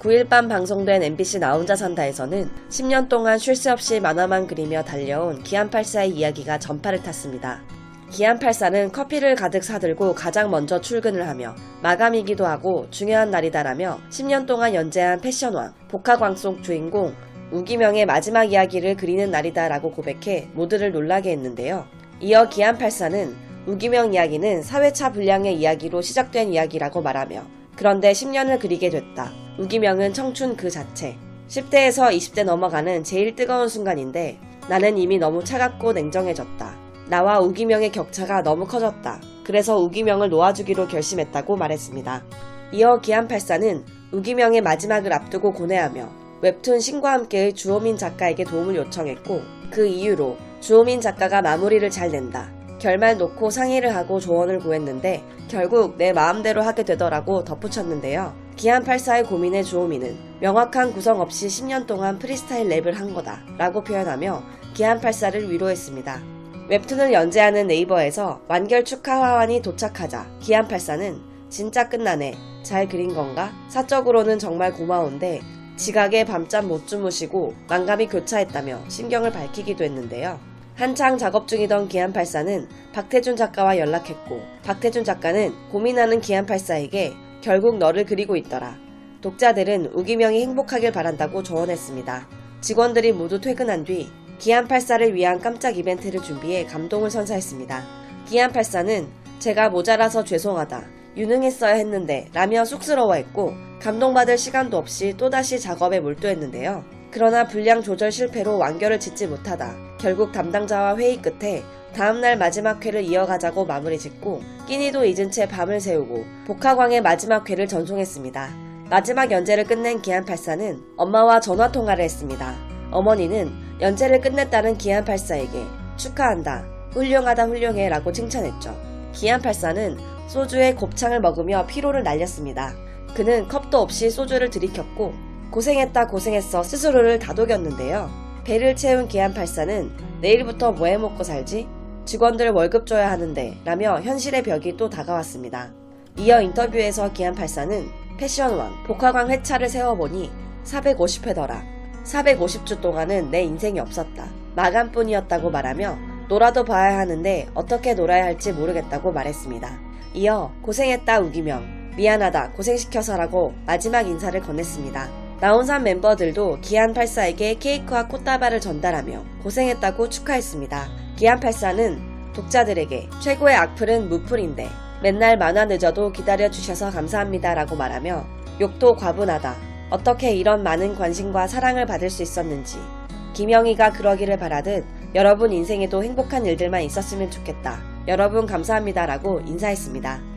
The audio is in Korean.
9일 밤 방송된 MBC 나 혼자 산다에서는 10년 동안 쉴 새 없이 만화만 그리며 달려온 기안84의 이야기가 전파를 탔습니다. 기안84는 커피를 가득 사들고 가장 먼저 출근을 하며 마감이기도 하고 중요한 날이다라며 10년 동안 연재한 패션왕, 복화광 속 주인공 우기명의 마지막 이야기를 그리는 날이다라고 고백해 모두를 놀라게 했는데요. 이어 기안84는 우기명 이야기는 사회차 불량의 이야기로 시작된 이야기라고 말하며 그런데 10년을 그리게 됐다. 우기명은 청춘 그 자체. 10대에서 20대 넘어가는 제일 뜨거운 순간인데 나는 이미 너무 차갑고 냉정해졌다. 나와 우기명의 격차가 너무 커졌다. 그래서 우기명을 놓아주기로 결심했다고 말했습니다. 이어 기안84는 우기명의 마지막을 앞두고 고뇌하며 웹툰 신과 함께의 주호민 작가에게 도움을 요청했고 그 이유로 주호민 작가가 마무리를 잘 낸다. 결말 놓고 상의를 하고 조언을 구했는데 결국 내 마음대로 하게 되더라고 덧붙였는데요. 기안84의 고민에 주호민은 명확한 구성 없이 10년 동안 프리스타일 랩을 한 거다 라고 표현하며 기안84를 위로했습니다. 웹툰을 연재하는 네이버에서 완결 축하 화환이 도착하자 기안84는 진짜 끝나네 잘 그린 건가? 사적으로는 정말 고마운데 지각에 밤잠 못 주무시고 만감이 교차했다며 심경을 밝히기도 했는데요. 한창 작업 중이던 기안84는 박태준 작가와 연락했고 박태준 작가는 고민하는 기안84에게 결국 너를 그리고 있더라. 독자들은 우기명이 행복하길 바란다고 조언했습니다. 직원들이 모두 퇴근한 뒤 기안84를 위한 깜짝 이벤트를 준비해 감동을 선사했습니다. 기안84는 제가 모자라서 죄송하다. 유능했어야 했는데 라며 쑥스러워했고 감동받을 시간도 없이 또다시 작업에 몰두했는데요. 그러나 분량 조절 실패로 완결을 짓지 못하다 결국 담당자와 회의 끝에 다음날 마지막 회를 이어가자고 마무리 짓고 끼니도 잊은 채 밤을 새우고 복화광의 마지막 회를 전송했습니다. 마지막 연재를 끝낸 기안84는 엄마와 전화 통화를 했습니다. 어머니는 연재를 끝냈다는 기안84에게 축하한다. 훌륭하다 훌륭해 라고 칭찬했죠. 기안84는 소주에 곱창을 먹으며 피로를 날렸습니다. 그는 컵도 없이 소주를 들이켰고 고생했다 고생했어 스스로를 다독였는데요. 배를 채운 기안84는 내일부터 뭐 해먹고 살지? 직원들 월급 줘야 하는데 라며 현실의 벽이 또 다가왔습니다. 이어 인터뷰에서 기안84는 패션왕 복화광 회차를 세워보니 450회더라. 450주 동안은 내 인생이 없었다. 마감뿐이었다고 말하며 놀아도 봐야 하는데 어떻게 놀아야 할지 모르겠다고 말했습니다. 이어 고생했다 우기명 미안하다 고생시켜서라고 마지막 인사를 건넸습니다. 나온산 멤버들도 기안84에게 케이크와 꽃다발을 전달하며 고생했다고 축하했습니다. 기안84는 독자들에게 최고의 악플은 무플인데 맨날 만화 늦어도 기다려주셔서 감사합니다 라고 말하며 욕도 과분하다. 어떻게 이런 많은 관심과 사랑을 받을 수 있었는지 김영희가 그러기를 바라듯 여러분 인생에도 행복한 일들만 있었으면 좋겠다. 여러분 감사합니다 라고 인사했습니다.